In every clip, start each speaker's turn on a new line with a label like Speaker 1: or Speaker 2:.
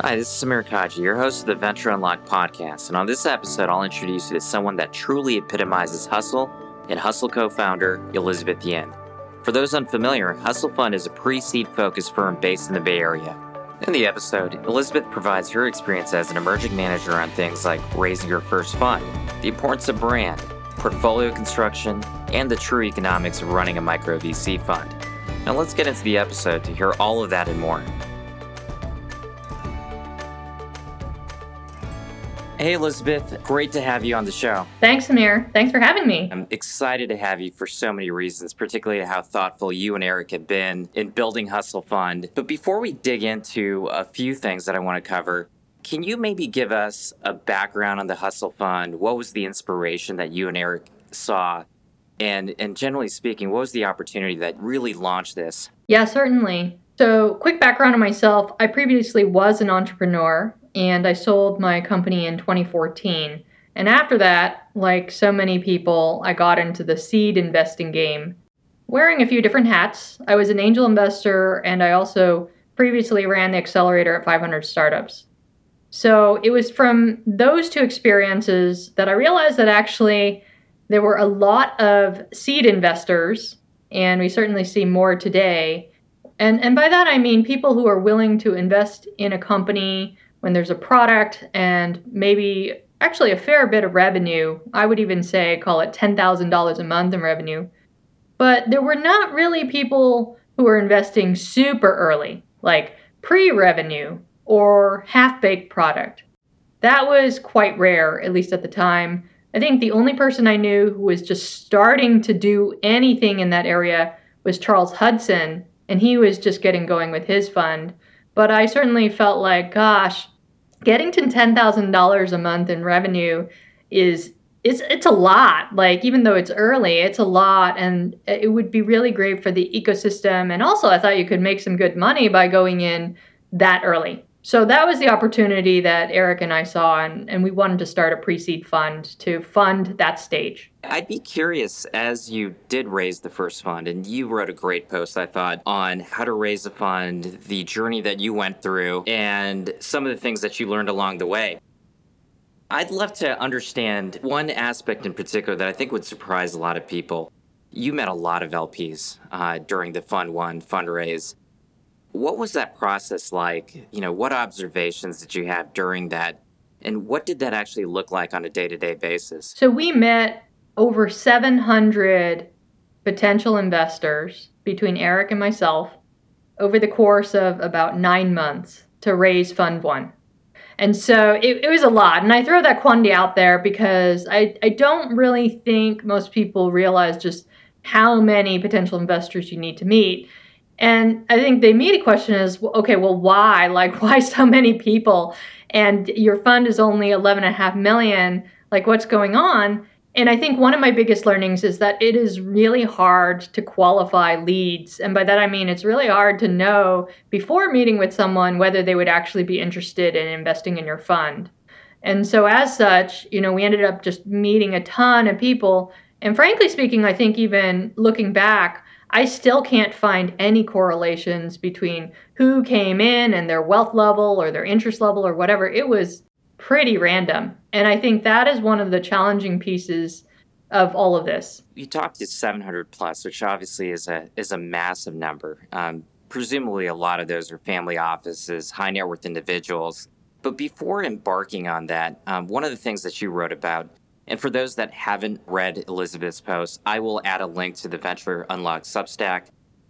Speaker 1: Hi, this is Samir Kaji, your host of the Venture Unlocked podcast. And on this episode, I'll introduce you to someone that truly epitomizes hustle and Hustle co founder Elizabeth Yin. For those unfamiliar, Hustle Fund is a pre seed focused firm based in the Bay Area. In the episode, Elizabeth provides her experience as an emerging manager on things like raising her first fund, the importance of brand, portfolio construction, and the true economics of running a micro VC fund. Now let's get into the episode to hear all of that and more. Hey, Elizabeth. Great to have you on the show.
Speaker 2: Thanks, Samir. Thanks for having me.
Speaker 1: I'm excited to have you for so many reasons, particularly how thoughtful you and Eric have been in building Hustle Fund. But before we dig into a few things that I want to cover, can you maybe give us a background on the Hustle Fund? What was the inspiration that you and Eric saw? And, and generally speaking, what was the opportunity that really launched this?
Speaker 2: Yeah, certainly. So, quick background on myself I previously was an entrepreneur and I sold my company in 2014. And after that, like so many people, I got into the seed investing game, wearing a few different hats. I was an angel investor, and I also previously ran the accelerator at 500 startups. So it was from those two experiences that I realized that actually there were a lot of seed investors, and we certainly see more today. And, and by that I mean people who are willing to invest in a company when there's a product and maybe actually a fair bit of revenue. I would even say call it $10,000 a month in revenue. But there were not really people who were investing super early, like pre revenue or half baked product. That was quite rare, at least at the time. I think the only person I knew who was just starting to do anything in that area was Charles Hudson, and he was just getting going with his fund. But I certainly felt like, gosh, getting to $10,000 a month in revenue is it's it's a lot. Like even though it's early, it's a lot and it would be really great for the ecosystem and also I thought you could make some good money by going in that early. So that was the opportunity that Eric and I saw, and, and we wanted to start a pre seed fund to fund that stage.
Speaker 1: I'd be curious as you did raise the first fund, and you wrote a great post, I thought, on how to raise a fund, the journey that you went through, and some of the things that you learned along the way. I'd love to understand one aspect in particular that I think would surprise a lot of people. You met a lot of LPs uh, during the Fund One fundraise. What was that process like? You know, what observations did you have during that? And what did that actually look like on a day to day basis?
Speaker 2: So we met over 700 potential investors between Eric and myself over the course of about nine months to raise Fund One. And so it, it was a lot. And I throw that quantity out there because I, I don't really think most people realize just how many potential investors you need to meet. And I think the immediate question is, okay, well, why? Like, why so many people? And your fund is only 11.5 million. Like, what's going on? And I think one of my biggest learnings is that it is really hard to qualify leads. And by that I mean it's really hard to know before meeting with someone whether they would actually be interested in investing in your fund. And so, as such, you know, we ended up just meeting a ton of people. And frankly speaking, I think even looking back, I still can't find any correlations between who came in and their wealth level or their interest level or whatever. It was pretty random. And I think that is one of the challenging pieces of all of this.
Speaker 1: You talked to 700 plus, which obviously is a is a massive number. Um, presumably, a lot of those are family offices, high net worth individuals. But before embarking on that, um, one of the things that you wrote about and for those that haven't read Elizabeth's post, I will add a link to the Venture Unlocked Substack.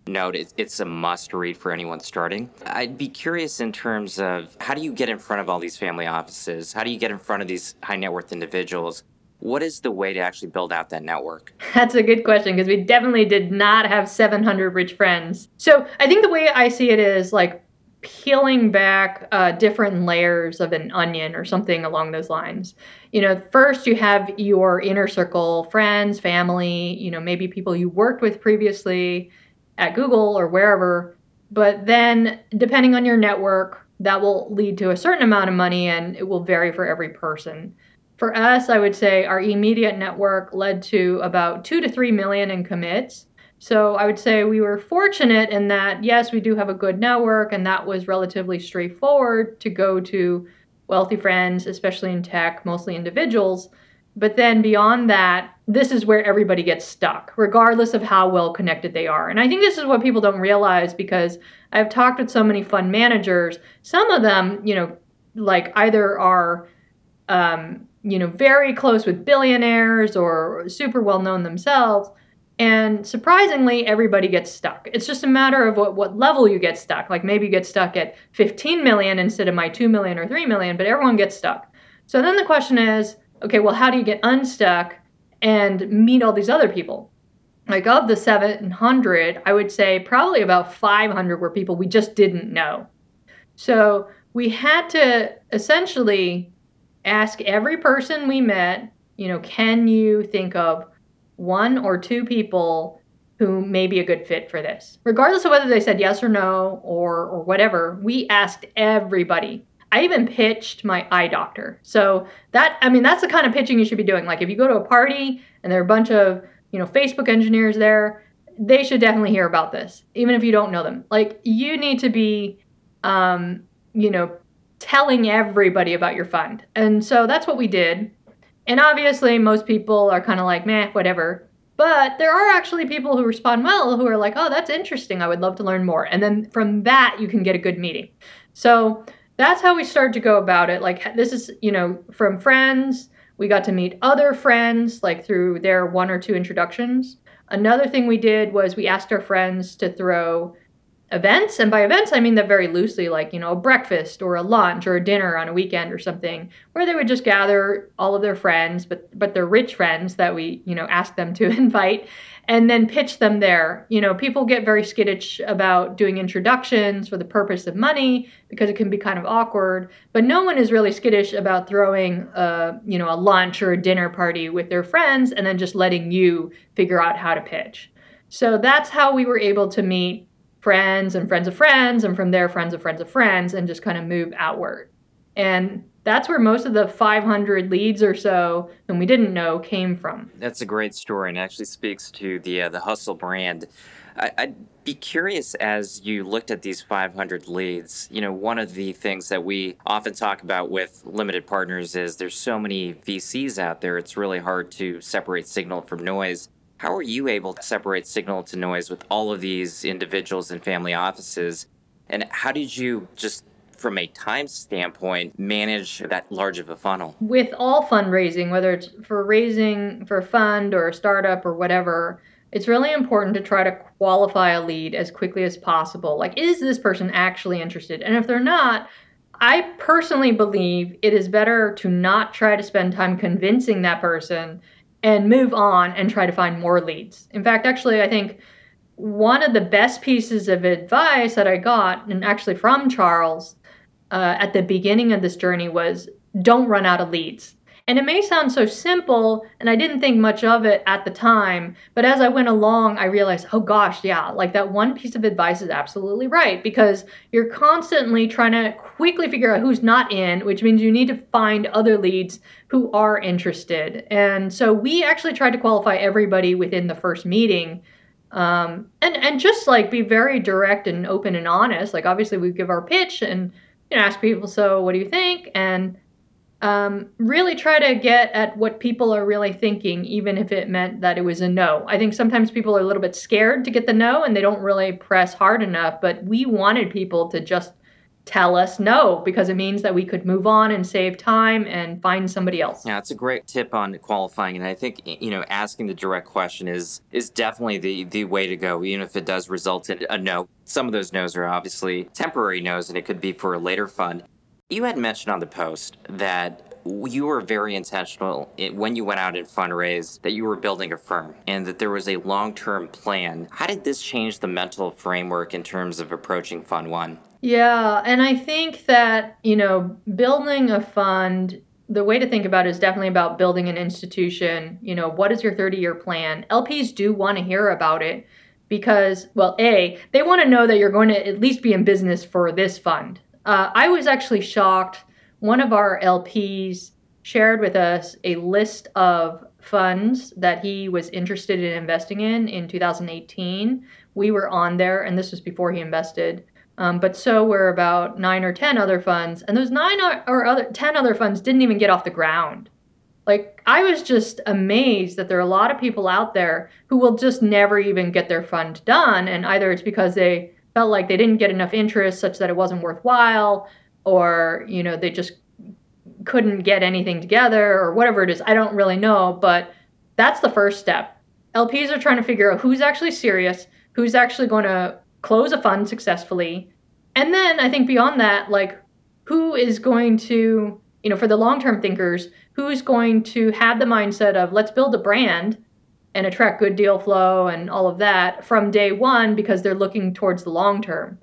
Speaker 1: Note it's a must read for anyone starting. I'd be curious in terms of how do you get in front of all these family offices? How do you get in front of these high net worth individuals? What is the way to actually build out that network?
Speaker 2: That's a good question because we definitely did not have 700 rich friends. So I think the way I see it is like peeling back uh, different layers of an onion or something along those lines. You know, first you have your inner circle, friends, family, you know, maybe people you worked with previously at Google or wherever. But then, depending on your network, that will lead to a certain amount of money and it will vary for every person. For us, I would say our immediate network led to about two to three million in commits. So I would say we were fortunate in that, yes, we do have a good network, and that was relatively straightforward to go to wealthy friends, especially in tech, mostly individuals. But then beyond that, this is where everybody gets stuck, regardless of how well connected they are. And I think this is what people don't realize because I've talked with so many fund managers. Some of them, you know, like either are, um, you know, very close with billionaires or super well known themselves. And surprisingly, everybody gets stuck. It's just a matter of what, what level you get stuck. Like maybe you get stuck at 15 million instead of my 2 million or 3 million, but everyone gets stuck. So then the question is okay, well, how do you get unstuck and meet all these other people? Like of the 700, I would say probably about 500 were people we just didn't know. So we had to essentially ask every person we met, you know, can you think of one or two people who may be a good fit for this? Regardless of whether they said yes or no or or whatever, we asked everybody I even pitched my eye doctor. So that I mean that's the kind of pitching you should be doing. Like if you go to a party and there are a bunch of, you know, Facebook engineers there, they should definitely hear about this, even if you don't know them. Like you need to be um, you know, telling everybody about your fund. And so that's what we did. And obviously most people are kind of like, meh, whatever. But there are actually people who respond well who are like, oh, that's interesting. I would love to learn more. And then from that, you can get a good meeting. So that's how we started to go about it. Like this is, you know, from friends, we got to meet other friends like through their one or two introductions. Another thing we did was we asked our friends to throw events and by events i mean that very loosely like you know a breakfast or a lunch or a dinner on a weekend or something where they would just gather all of their friends but but their rich friends that we you know ask them to invite and then pitch them there. You know, people get very skittish about doing introductions for the purpose of money because it can be kind of awkward, but no one is really skittish about throwing a, you know, a lunch or a dinner party with their friends and then just letting you figure out how to pitch. So that's how we were able to meet friends and friends of friends and from there friends of friends of friends and just kind of move outward. And that's where most of the 500 leads or so whom we didn't know came from.
Speaker 1: That's a great story and actually speaks to the uh, the hustle brand. I, I'd be curious as you looked at these 500 leads. You know, one of the things that we often talk about with limited partners is there's so many VCs out there. It's really hard to separate signal from noise. How are you able to separate signal to noise with all of these individuals and family offices? And how did you just from a time standpoint, manage that large of a funnel?
Speaker 2: With all fundraising, whether it's for raising for a fund or a startup or whatever, it's really important to try to qualify a lead as quickly as possible. Like, is this person actually interested? And if they're not, I personally believe it is better to not try to spend time convincing that person and move on and try to find more leads. In fact, actually, I think one of the best pieces of advice that I got, and actually from Charles, uh, at the beginning of this journey was don't run out of leads. And it may sound so simple, and I didn't think much of it at the time, but as I went along, I realized, oh gosh, yeah, like that one piece of advice is absolutely right because you're constantly trying to quickly figure out who's not in, which means you need to find other leads who are interested. And so we actually tried to qualify everybody within the first meeting. Um, and and just like be very direct and open and honest. Like obviously we give our pitch and you know, ask people, so what do you think? And um, really try to get at what people are really thinking, even if it meant that it was a no. I think sometimes people are a little bit scared to get the no and they don't really press hard enough, but we wanted people to just tell us no because it means that we could move on and save time and find somebody else.
Speaker 1: Yeah, it's a great tip on qualifying and I think you know asking the direct question is is definitely the the way to go even if it does result in a no. Some of those no's are obviously temporary no's and it could be for a later fund. You had mentioned on the post that you were very intentional when you went out and fundraise that you were building a firm and that there was a long-term plan. How did this change the mental framework in terms of approaching Fund 1?
Speaker 2: Yeah, and I think that, you know, building a fund, the way to think about it is definitely about building an institution. You know, what is your 30 year plan? LPs do want to hear about it because, well, A, they want to know that you're going to at least be in business for this fund. Uh, I was actually shocked. One of our LPs shared with us a list of funds that he was interested in investing in in 2018. We were on there, and this was before he invested. Um, but so were about nine or ten other funds, and those nine or, other ten other funds didn't even get off the ground. Like I was just amazed that there are a lot of people out there who will just never even get their fund done, and either it's because they felt like they didn't get enough interest such that it wasn't worthwhile, or you know they just couldn't get anything together or whatever it is. I don't really know, but that's the first step. LPs are trying to figure out who's actually serious, who's actually going to close a fund successfully. And then I think beyond that, like who is going to, you know, for the long term thinkers, who's going to have the mindset of let's build a brand and attract good deal flow and all of that from day one because they're looking towards the long term.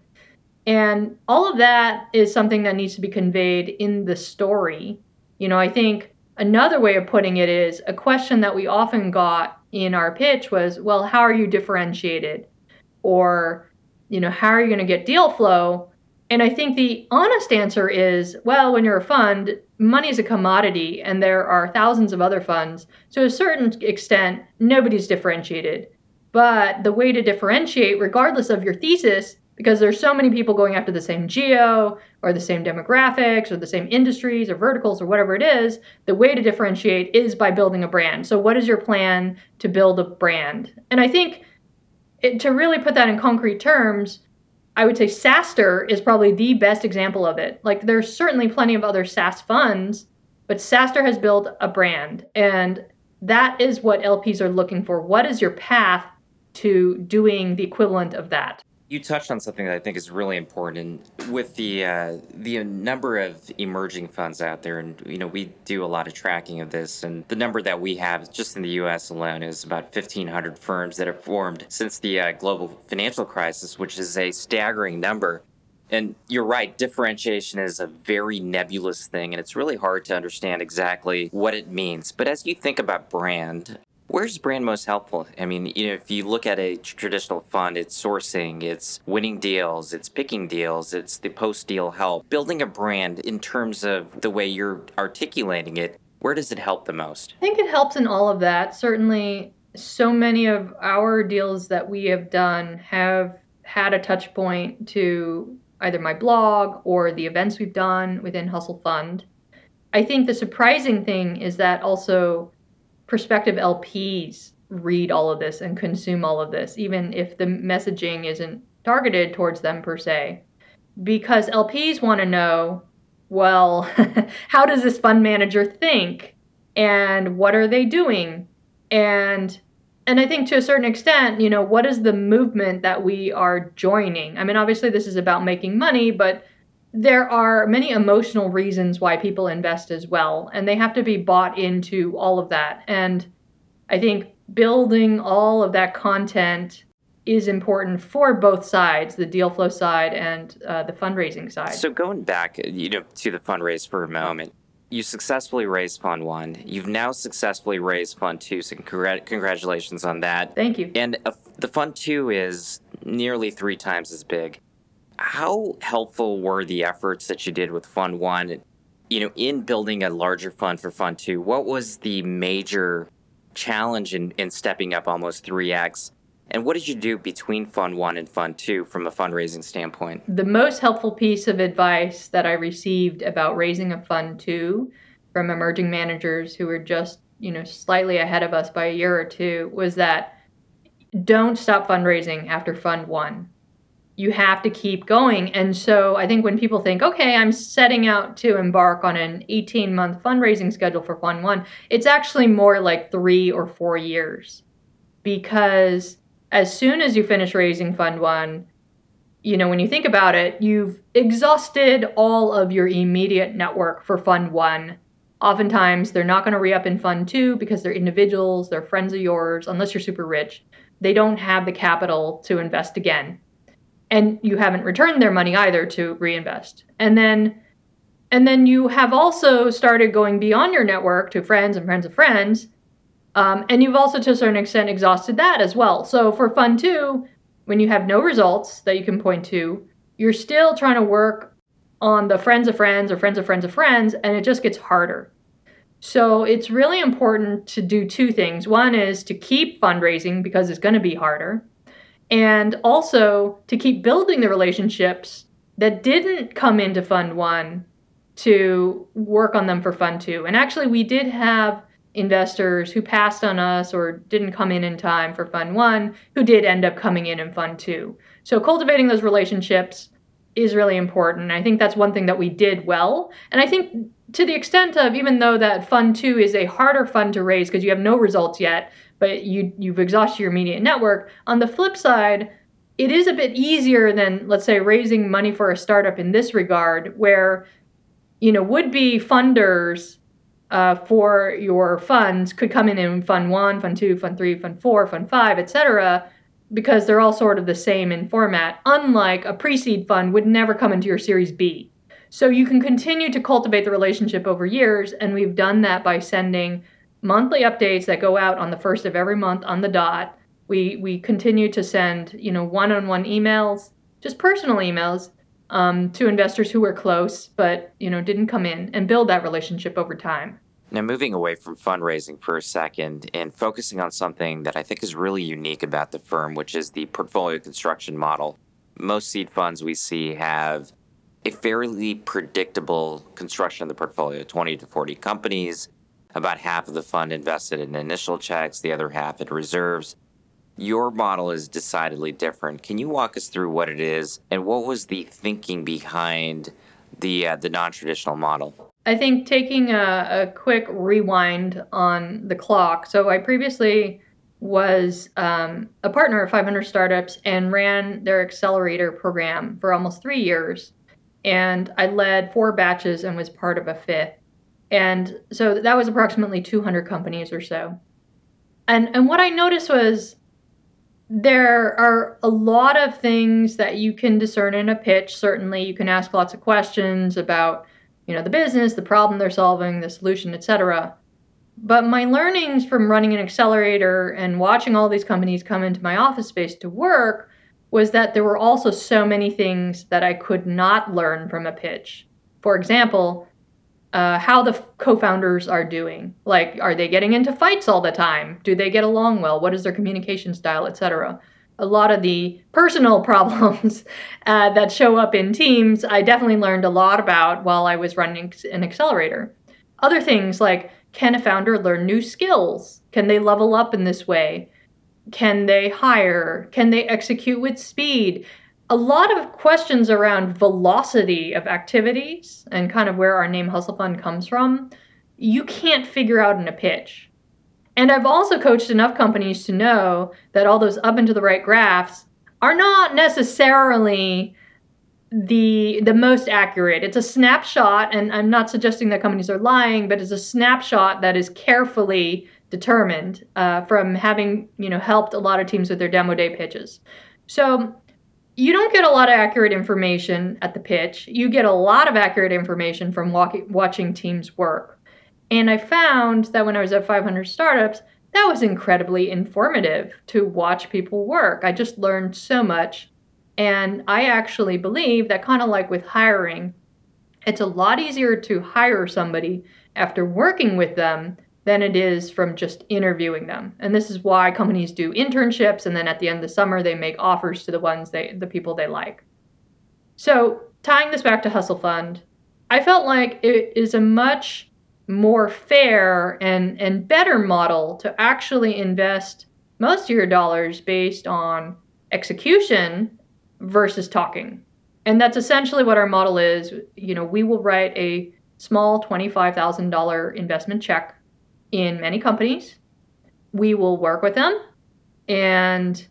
Speaker 2: And all of that is something that needs to be conveyed in the story. You know, I think another way of putting it is a question that we often got in our pitch was, well, how are you differentiated? Or, you know, how are you going to get deal flow? And I think the honest answer is well, when you're a fund, money is a commodity and there are thousands of other funds. So, to a certain extent, nobody's differentiated. But the way to differentiate, regardless of your thesis, because there's so many people going after the same geo or the same demographics or the same industries or verticals or whatever it is, the way to differentiate is by building a brand. So, what is your plan to build a brand? And I think it, to really put that in concrete terms, I would say SaaStr is probably the best example of it. Like there's certainly plenty of other SaaS funds, but SaaStr has built a brand and that is what LPs are looking for. What is your path to doing the equivalent of that?
Speaker 1: You touched on something that I think is really important with the uh, the number of emerging funds out there, and you know we do a lot of tracking of this, and the number that we have just in the U.S. alone is about 1,500 firms that have formed since the uh, global financial crisis, which is a staggering number. And you're right, differentiation is a very nebulous thing, and it's really hard to understand exactly what it means. But as you think about brand, Where's brand most helpful? I mean, you know, if you look at a traditional fund, it's sourcing, it's winning deals, it's picking deals, it's the post deal help. Building a brand in terms of the way you're articulating it, where does it help the most?
Speaker 2: I think it helps in all of that. Certainly, so many of our deals that we have done have had a touch point to either my blog or the events we've done within Hustle Fund. I think the surprising thing is that also prospective LPs read all of this and consume all of this, even if the messaging isn't targeted towards them per se. Because LPs want to know, well, how does this fund manager think? And what are they doing? And and I think to a certain extent, you know, what is the movement that we are joining? I mean, obviously this is about making money, but there are many emotional reasons why people invest as well, and they have to be bought into all of that. And I think building all of that content is important for both sides, the deal flow side and uh, the fundraising side.
Speaker 1: So going back, you know, to the fundraise for a moment, you successfully raised Fund One. You've now successfully raised Fund Two. So congr- congratulations on that.
Speaker 2: Thank you.
Speaker 1: And uh, the Fund Two is nearly three times as big how helpful were the efforts that you did with Fund One, you know, in building a larger fund for Fund Two? What was the major challenge in, in stepping up almost 3x? And what did you do between Fund One and Fund Two from a fundraising standpoint?
Speaker 2: The most helpful piece of advice that I received about raising a Fund Two from emerging managers who were just, you know, slightly ahead of us by a year or two was that don't stop fundraising after Fund One you have to keep going. And so I think when people think, okay, I'm setting out to embark on an 18 month fundraising schedule for Fund One, it's actually more like three or four years. Because as soon as you finish raising Fund One, you know, when you think about it, you've exhausted all of your immediate network for Fund One. Oftentimes, they're not going to re up in Fund Two because they're individuals, they're friends of yours, unless you're super rich. They don't have the capital to invest again and you haven't returned their money either to reinvest. And then and then you have also started going beyond your network to friends and friends of friends. Um, and you've also, to a certain extent, exhausted that as well. So for fun too, when you have no results that you can point to, you're still trying to work on the friends of friends or friends of friends of friends, and it just gets harder. So it's really important to do two things. One is to keep fundraising because it's going to be harder, and also to keep building the relationships that didn't come into Fund One to work on them for Fund Two. And actually, we did have investors who passed on us or didn't come in in time for Fund One who did end up coming in in Fund Two. So cultivating those relationships is really important. I think that's one thing that we did well. And I think to the extent of even though that fund two is a harder fund to raise because you have no results yet, but you you've exhausted your immediate network. On the flip side, it is a bit easier than let's say raising money for a startup in this regard, where you know would be funders uh, for your funds could come in in fund one, fund two, fund three, fund four, fund five, etc because they're all sort of the same in format, unlike a pre seed fund would never come into your Series B. So you can continue to cultivate the relationship over years, and we've done that by sending monthly updates that go out on the first of every month on the dot. We we continue to send you know one-on-one emails, just personal emails, um, to investors who were close but you know didn't come in, and build that relationship over time.
Speaker 1: Now, moving away from fundraising for a second and focusing on something that I think is really unique about the firm, which is the portfolio construction model. Most seed funds we see have a fairly predictable construction of the portfolio 20 to 40 companies, about half of the fund invested in initial checks, the other half in reserves. Your model is decidedly different. Can you walk us through what it is and what was the thinking behind the uh, the non-traditional model?
Speaker 2: I think taking a, a quick rewind on the clock. So I previously was um, a partner of 500 startups and ran their accelerator program for almost three years. And I led four batches and was part of a fifth. And so that was approximately 200 companies or so. And, and what I noticed was there are a lot of things that you can discern in a pitch. Certainly, you can ask lots of questions about you know, the business, the problem they're solving, the solution, etc. But my learnings from running an accelerator and watching all these companies come into my office space to work was that there were also so many things that I could not learn from a pitch. For example, uh, how the co founders are doing. Like, are they getting into fights all the time? Do they get along well? What is their communication style, etc.? a lot of the personal problems uh, that show up in teams, I definitely learned a lot about while I was running an accelerator. Other things like can a founder learn new skills? Can they level up in this way? Can they hire? Can they execute with speed? A lot of questions around velocity of activities and kind of where our name Hustle Fund comes from, you can't figure out in a pitch. And I've also coached enough companies to know that all those up and to the right graphs are not necessarily the the most accurate. It's a snapshot, and I'm not suggesting that companies are lying, but it's a snapshot that is carefully determined uh, from having you know helped a lot of teams with their demo day pitches. So you don't get a lot of accurate information at the pitch. You get a lot of accurate information from walk- watching teams work. And I found that when I was at 500 startups, that was incredibly informative to watch people work. I just learned so much. And I actually believe that, kind of like with hiring, it's a lot easier to hire somebody after working with them than it is from just interviewing them. And this is why companies do internships and then at the end of the summer they make offers to the ones they the people they like. So, tying this back to Hustle Fund, I felt like it is a much more fair and, and better model to actually invest most of your dollars based on execution versus talking. And that's essentially what our model is. You know, we will write a small $25,000 investment check in many companies. We will work with them and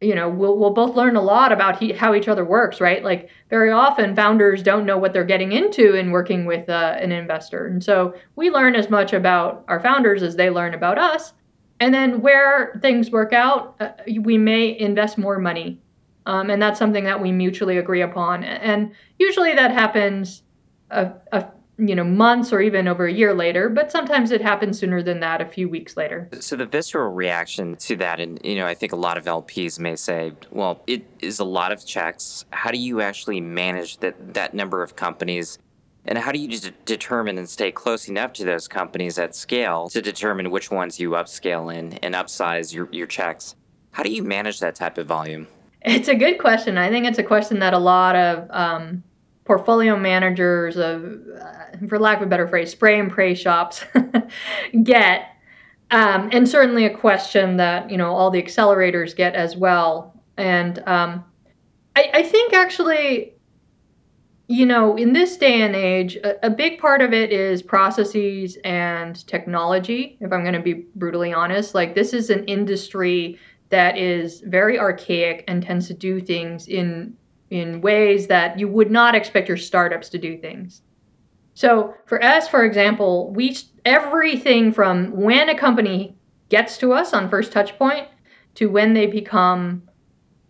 Speaker 2: you know we'll we'll both learn a lot about he, how each other works right? Like very often founders don't know what they're getting into in working with uh, an investor. And so we learn as much about our founders as they learn about us. And then where things work out uh, we may invest more money. Um, and that's something that we mutually agree upon. And usually that happens a, a you know months or even over a year later but sometimes it happens sooner than that a few weeks later
Speaker 1: so the visceral reaction to that and you know i think a lot of lps may say well it is a lot of checks how do you actually manage that that number of companies And how do you de- determine and stay close enough to those companies at scale to determine which ones you upscale in and upsize your, your checks? How do you manage that type of volume?
Speaker 2: It's a good question. I think it's a question that a lot of um, portfolio managers of, uh, for lack of a better phrase, spray and pray shops get. Um, and certainly a question that you know all the accelerators get as well. And um, I, I, think actually, you know, in this day and age, a, a big part of it is processes and technology. If I'm going to be brutally honest, like this is an industry that is very archaic and tends to do things in in ways that you would not expect your startups to do things. So for us, for example, we everything from when a company gets to us on first touch point to when they become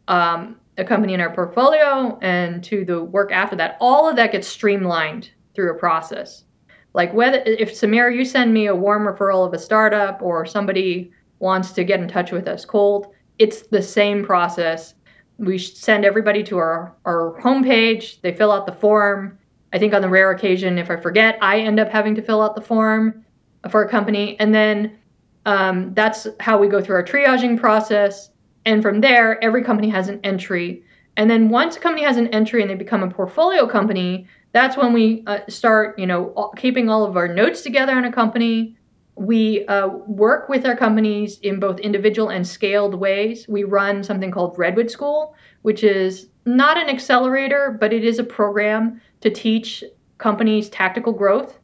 Speaker 2: um, a company in our portfolio and to the work after that, all of that gets streamlined through a process. Like whether if Samir, you send me a warm referral of a startup or somebody wants to get in touch with us cold, it's the same process we send everybody to our, our homepage. They fill out the form. I think on the rare occasion, if I forget, I end up having to fill out the form for a company. And then um, that's how we go through our triaging process. And from there, every company has an entry. And then once a company has an entry and they become a portfolio company, that's when we uh, start, you know, keeping all of our notes together on a company, we uh, work with our companies in both individual and scaled ways. We run something called Redwood School, which is not an accelerator, but it is a program to teach companies tactical growth.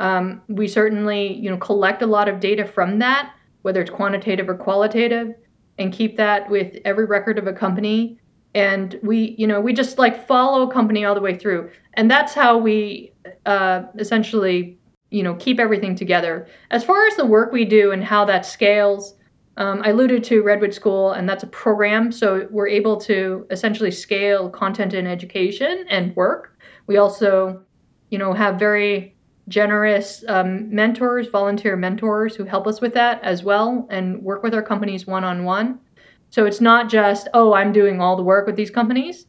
Speaker 2: Um, we certainly, you know, collect a lot of data from that, whether it's quantitative or qualitative, and keep that with every record of a company. And we, you know, we just like follow a company all the way through, and that's how we uh, essentially you know keep everything together. As far as the work we do and how that scales um, i alluded to redwood school and that's a program so we're able to essentially scale content and education and work. We also you know have very generous um, mentors volunteer mentors who help us with that as well and work with our companies one-on-one. So it's not just oh i'm doing all the work with these companies.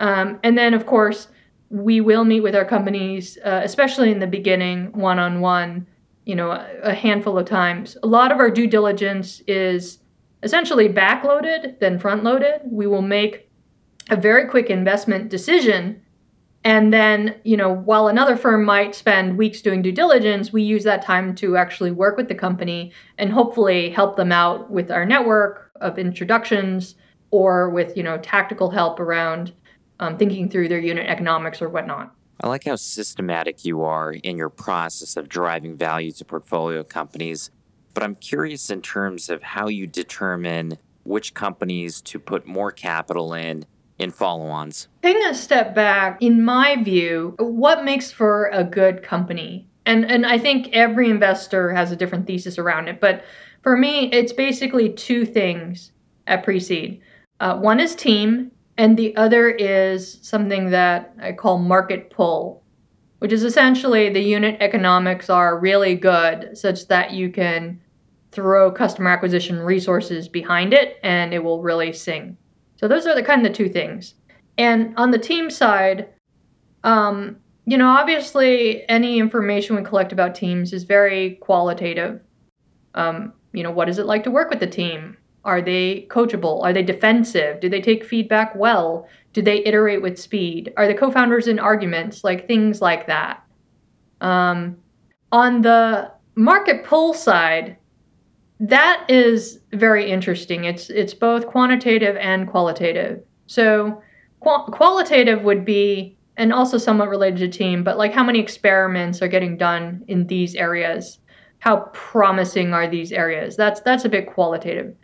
Speaker 2: Um, and then of course we will meet with our companies, uh, especially in the beginning, one on one, you know, a, a, handful of times. A lot of our due diligence is essentially backloaded, then front loaded. We will make a very quick investment decision. And then, you know, while another firm might spend weeks doing due diligence, we use that time to actually work with the company and hopefully help them out with our network of introductions or with, you know, tactical help around um, thinking through their unit economics or whatnot.
Speaker 1: I like how systematic you are in your process of driving value to portfolio companies, but I'm curious in terms of how you determine which companies to put more capital in in follow ons.
Speaker 2: Taking a step back, in my view, what makes for a good company? And, and I think every investor has a different thesis around it, but for me, it's basically two things at pre seed. Uh, one is team, and the other is something that I call market pull, which is essentially the unit economics are really good such that you can throw customer acquisition resources behind it and it will really sing. So those are the kind of the two things. And on the team side, um, you know, obviously any information we collect about teams is very qualitative. Um, you know, what is it like to work with the team? Are they coachable? Are they defensive? Do they take feedback well? Do they iterate with speed? Are the co founders in arguments? Like things like that. Um, on the market pull side, that is very interesting. It's it's both quantitative and qualitative. So qual- qualitative would be and also somewhat related to team, but like how many experiments are getting done in these areas? How promising are these areas? That's that's a bit qualitative.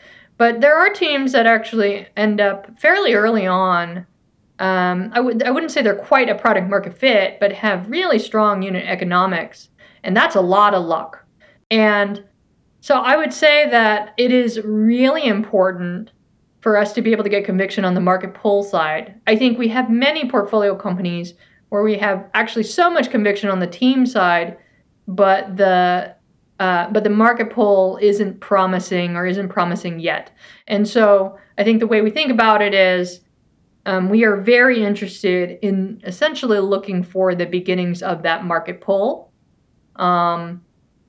Speaker 2: But there are teams that actually end up fairly early on. Um, I would I wouldn't say they're quite a product market fit, but have really strong unit economics, and that's a lot of luck. And so I would say that it is really important for us to be able to get conviction on the market pull side. I think we have many portfolio companies where we have actually so much conviction on the team side, but the uh, but the market pull isn't promising or isn't promising yet. And so I think the way we think about it is um, we are very interested in essentially looking for the beginnings of that market pull. Um,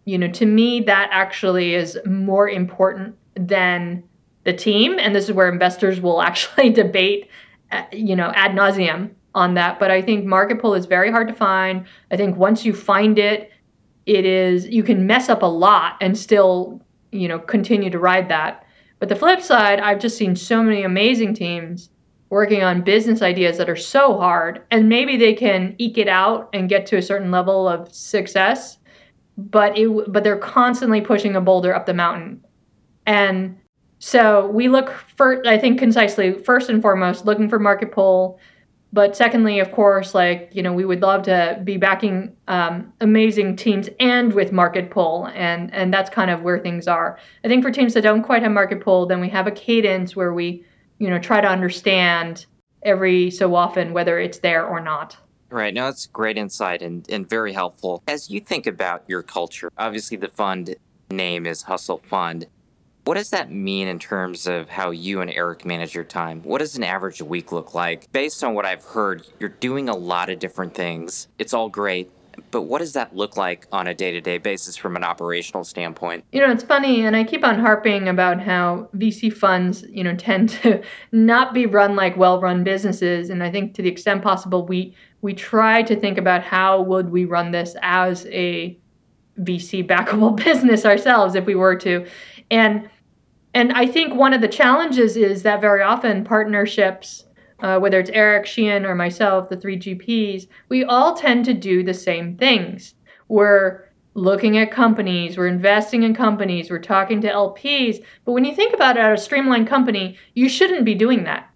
Speaker 2: you know, to me, that actually is more important than the team. And this is where investors will actually debate, uh, you know, ad nauseum on that. But I think market pull is very hard to find. I think once you find it, it is, you can mess up a lot and still, you know, continue to ride that. But the flip side, I've just seen so many amazing teams working on business ideas that are so hard and maybe they can eke it out and get to a certain level of success but it but they're constantly pushing a boulder up the mountain and so we look for i think concisely first and foremost looking for market pull but secondly of course like you know we would love to be backing um, amazing teams and with market pull and and that's kind of where things are i think for teams that don't quite have market pull then we have a cadence where we you know, try to understand every so often whether it's there or not.
Speaker 1: Right. Now, that's great insight and, and very helpful. As you think about your culture, obviously the fund name is Hustle Fund. What does that mean in terms of how you and Eric manage your time? What does an average week look like? Based on what I've heard, you're doing a lot of different things. It's all great. But what does that look like on a day to day basis from an operational standpoint?
Speaker 2: You know, it's funny, and I keep on harping about how VC funds, you know, tend to not be run like well run businesses. And I think to the extent possible, we we try to think about how would we run this as a VC backable business ourselves if we were to. And and I think one of the challenges is that very often partnerships uh, whether it's Eric, Shiyan, or myself, the three GPs, we all tend to do the same things. We're looking at companies, we're investing in companies, we're talking to LPs. But when you think about it at a streamlined company, you shouldn't be doing that.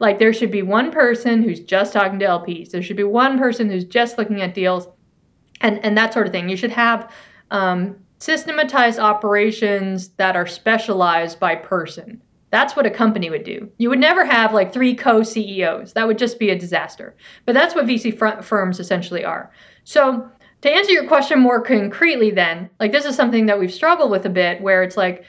Speaker 2: Like there should be one person who's just talking to LPs. There should be one person who's just looking at deals, and and that sort of thing. You should have um, systematized operations that are specialized by person. That's what a company would do. You would never have like three co CEOs. That would just be a disaster. But that's what VC firms essentially are. So, to answer your question more concretely, then, like this is something that we've struggled with a bit where it's like,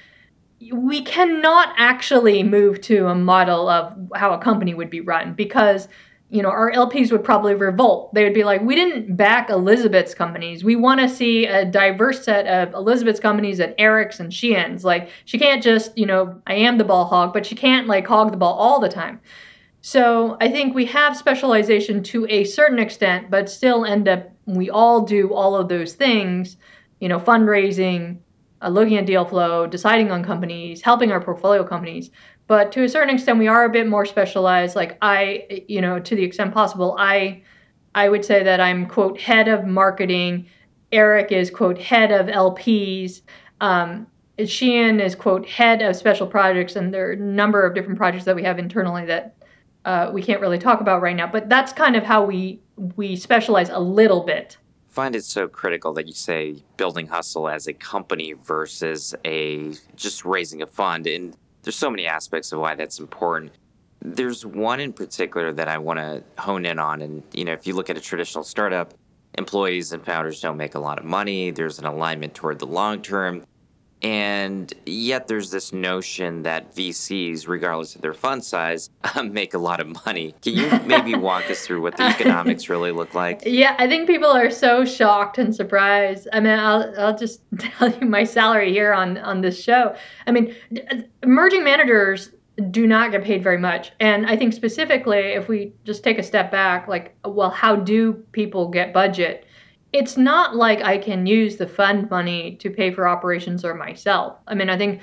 Speaker 2: we cannot actually move to a model of how a company would be run because you know, our LPs would probably revolt. They would be like, we didn't back Elizabeth's companies. We want to see a diverse set of Elizabeth's companies and Eric's and Shiyan's. Like, she can't just, you know, I am the ball hog, but she can't like hog the ball all the time. So I think we have specialization to a certain extent, but still end up, we all do all of those things, you know, fundraising, uh, looking at deal flow, deciding on companies, helping our portfolio companies. But to a certain extent we are a bit more specialized. Like i you know to the extent possible i i would say that i'm quote head of marketing. Eric is quote head of lps um, shiyan is quote head of special projects and there are a number of different projects that we have internally that uh, we can't really talk about right now. But that's kind of how we we specialize a little bit
Speaker 1: find it so critical that you say building hustle as a company versus a just raising a fund and there's so many aspects of why that's important. There's one in particular that I want to hone in on. And, you know, if you look at a traditional startup, employees and founders don't make a lot of money. There's an alignment toward the long term. And yet there's this notion that VCs, regardless of their fund size, um, make a lot of money. Can you maybe walk us through what the economics really look like?
Speaker 2: Yeah, I think people are so shocked and surprised. I mean, I'll, I'll just tell you my salary here on, on this show. I mean, emerging uh, managers do not get paid very much. And I think specifically, if we just take a step back, like, well, how do people get budget? It's not like I can use the fund money to pay for operations or myself. I mean, I think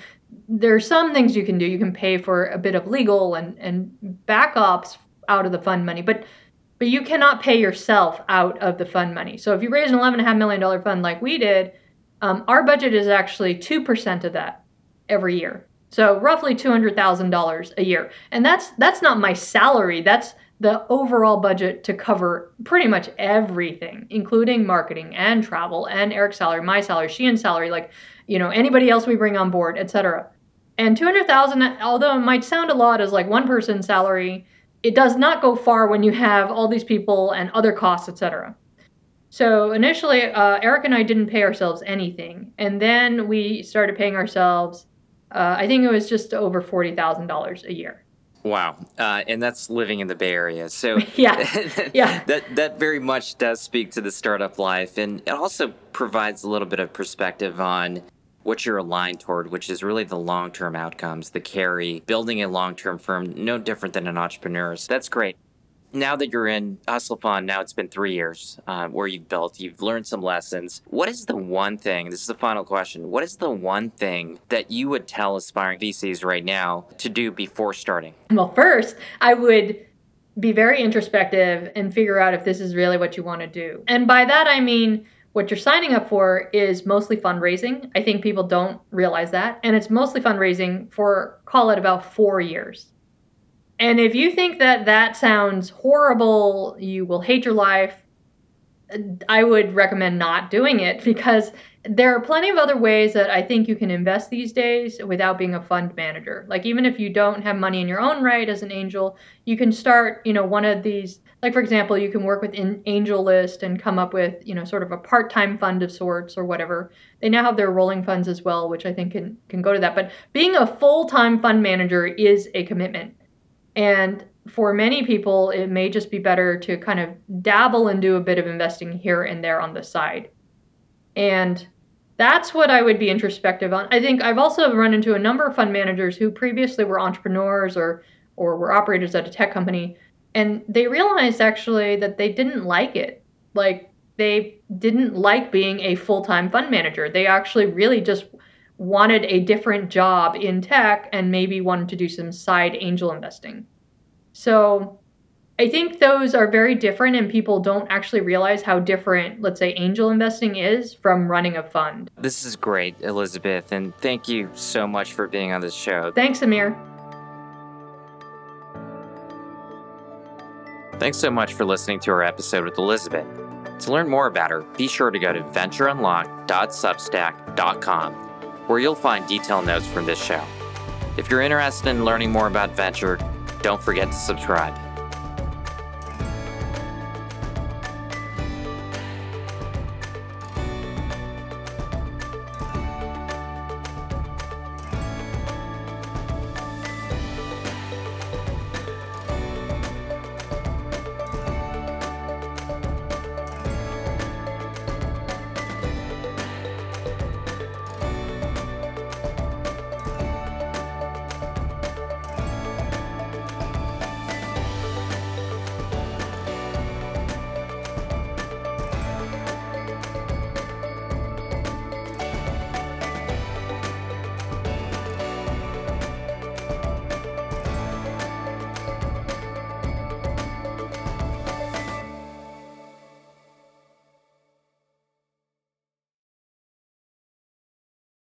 Speaker 2: there are some things you can do. You can pay for a bit of legal and, and backups out of the fund money, but but you cannot pay yourself out of the fund money. So if you raise an $11.5 million fund like we did, um, our budget is actually 2% of that every year. So roughly $200,000 a year. And that's that's not my salary. That's the overall budget to cover pretty much everything, including marketing and travel and Eric's salary, my salary, Shiyan's salary, like, you know, anybody else we bring on board, etc. And 200,000, although it might sound a lot as like one person's salary, it does not go far when you have all these people and other costs, etc. So initially, uh, Eric and I didn't pay ourselves anything. And then we started paying ourselves, uh, I think it was just over $40,000 a year.
Speaker 1: Wow, uh, and that's living in the Bay Area. So
Speaker 2: yeah, yeah,
Speaker 1: that that very much does speak to the startup life, and it also provides a little bit of perspective on what you're aligned toward, which is really the long term outcomes, the carry, building a long term firm, no different than an entrepreneur. So that's great now that you're in Hustle Fund, now it's been three years uh, where you've built, you've learned some lessons. What is the one thing, this is the final question, what is the one thing that you would tell aspiring VCs right now to do before starting?
Speaker 2: Well, first, I would be very introspective and figure out if this is really what you want to do. And by that, I mean, what you're signing up for is mostly fundraising. I think people don't realize that. And it's mostly fundraising for, call it about four years. And if you think that that sounds horrible, you will hate your life, I would recommend not doing it because there are plenty of other ways that I think you can invest these days without being a fund manager. Like even if you don't have money in your own right as an angel, you can start, you know, one of these like for example, you can work with an AngelList and come up with, you know, sort of a part-time fund of sorts or whatever. They now have their rolling funds as well, which I think can can go to that. But being a full-time fund manager is a commitment. And for many people, it may just be better to kind of dabble and do a bit of investing here and there on the side. And that's what I would be introspective on. I think I've also run into a number of fund managers who previously were entrepreneurs or or were operators at a tech company and they realized actually that they didn't like it. Like they didn't like being a full-time fund manager. They actually really just wanted a different job in tech and maybe wanted to do some side angel investing. So I think those are very different, and people don't actually realize how different, let's say, angel investing is from running a fund.
Speaker 1: This is great, Elizabeth, and thank you so much for being on this show.
Speaker 2: Thanks, Samir.
Speaker 1: Thanks so much for listening to our episode with Elizabeth. To learn more about her, be sure to go to ventureunlocked.substack.com where you'll find detailed notes from this show. If you're interested in learning more about venture, don't forget to subscribe.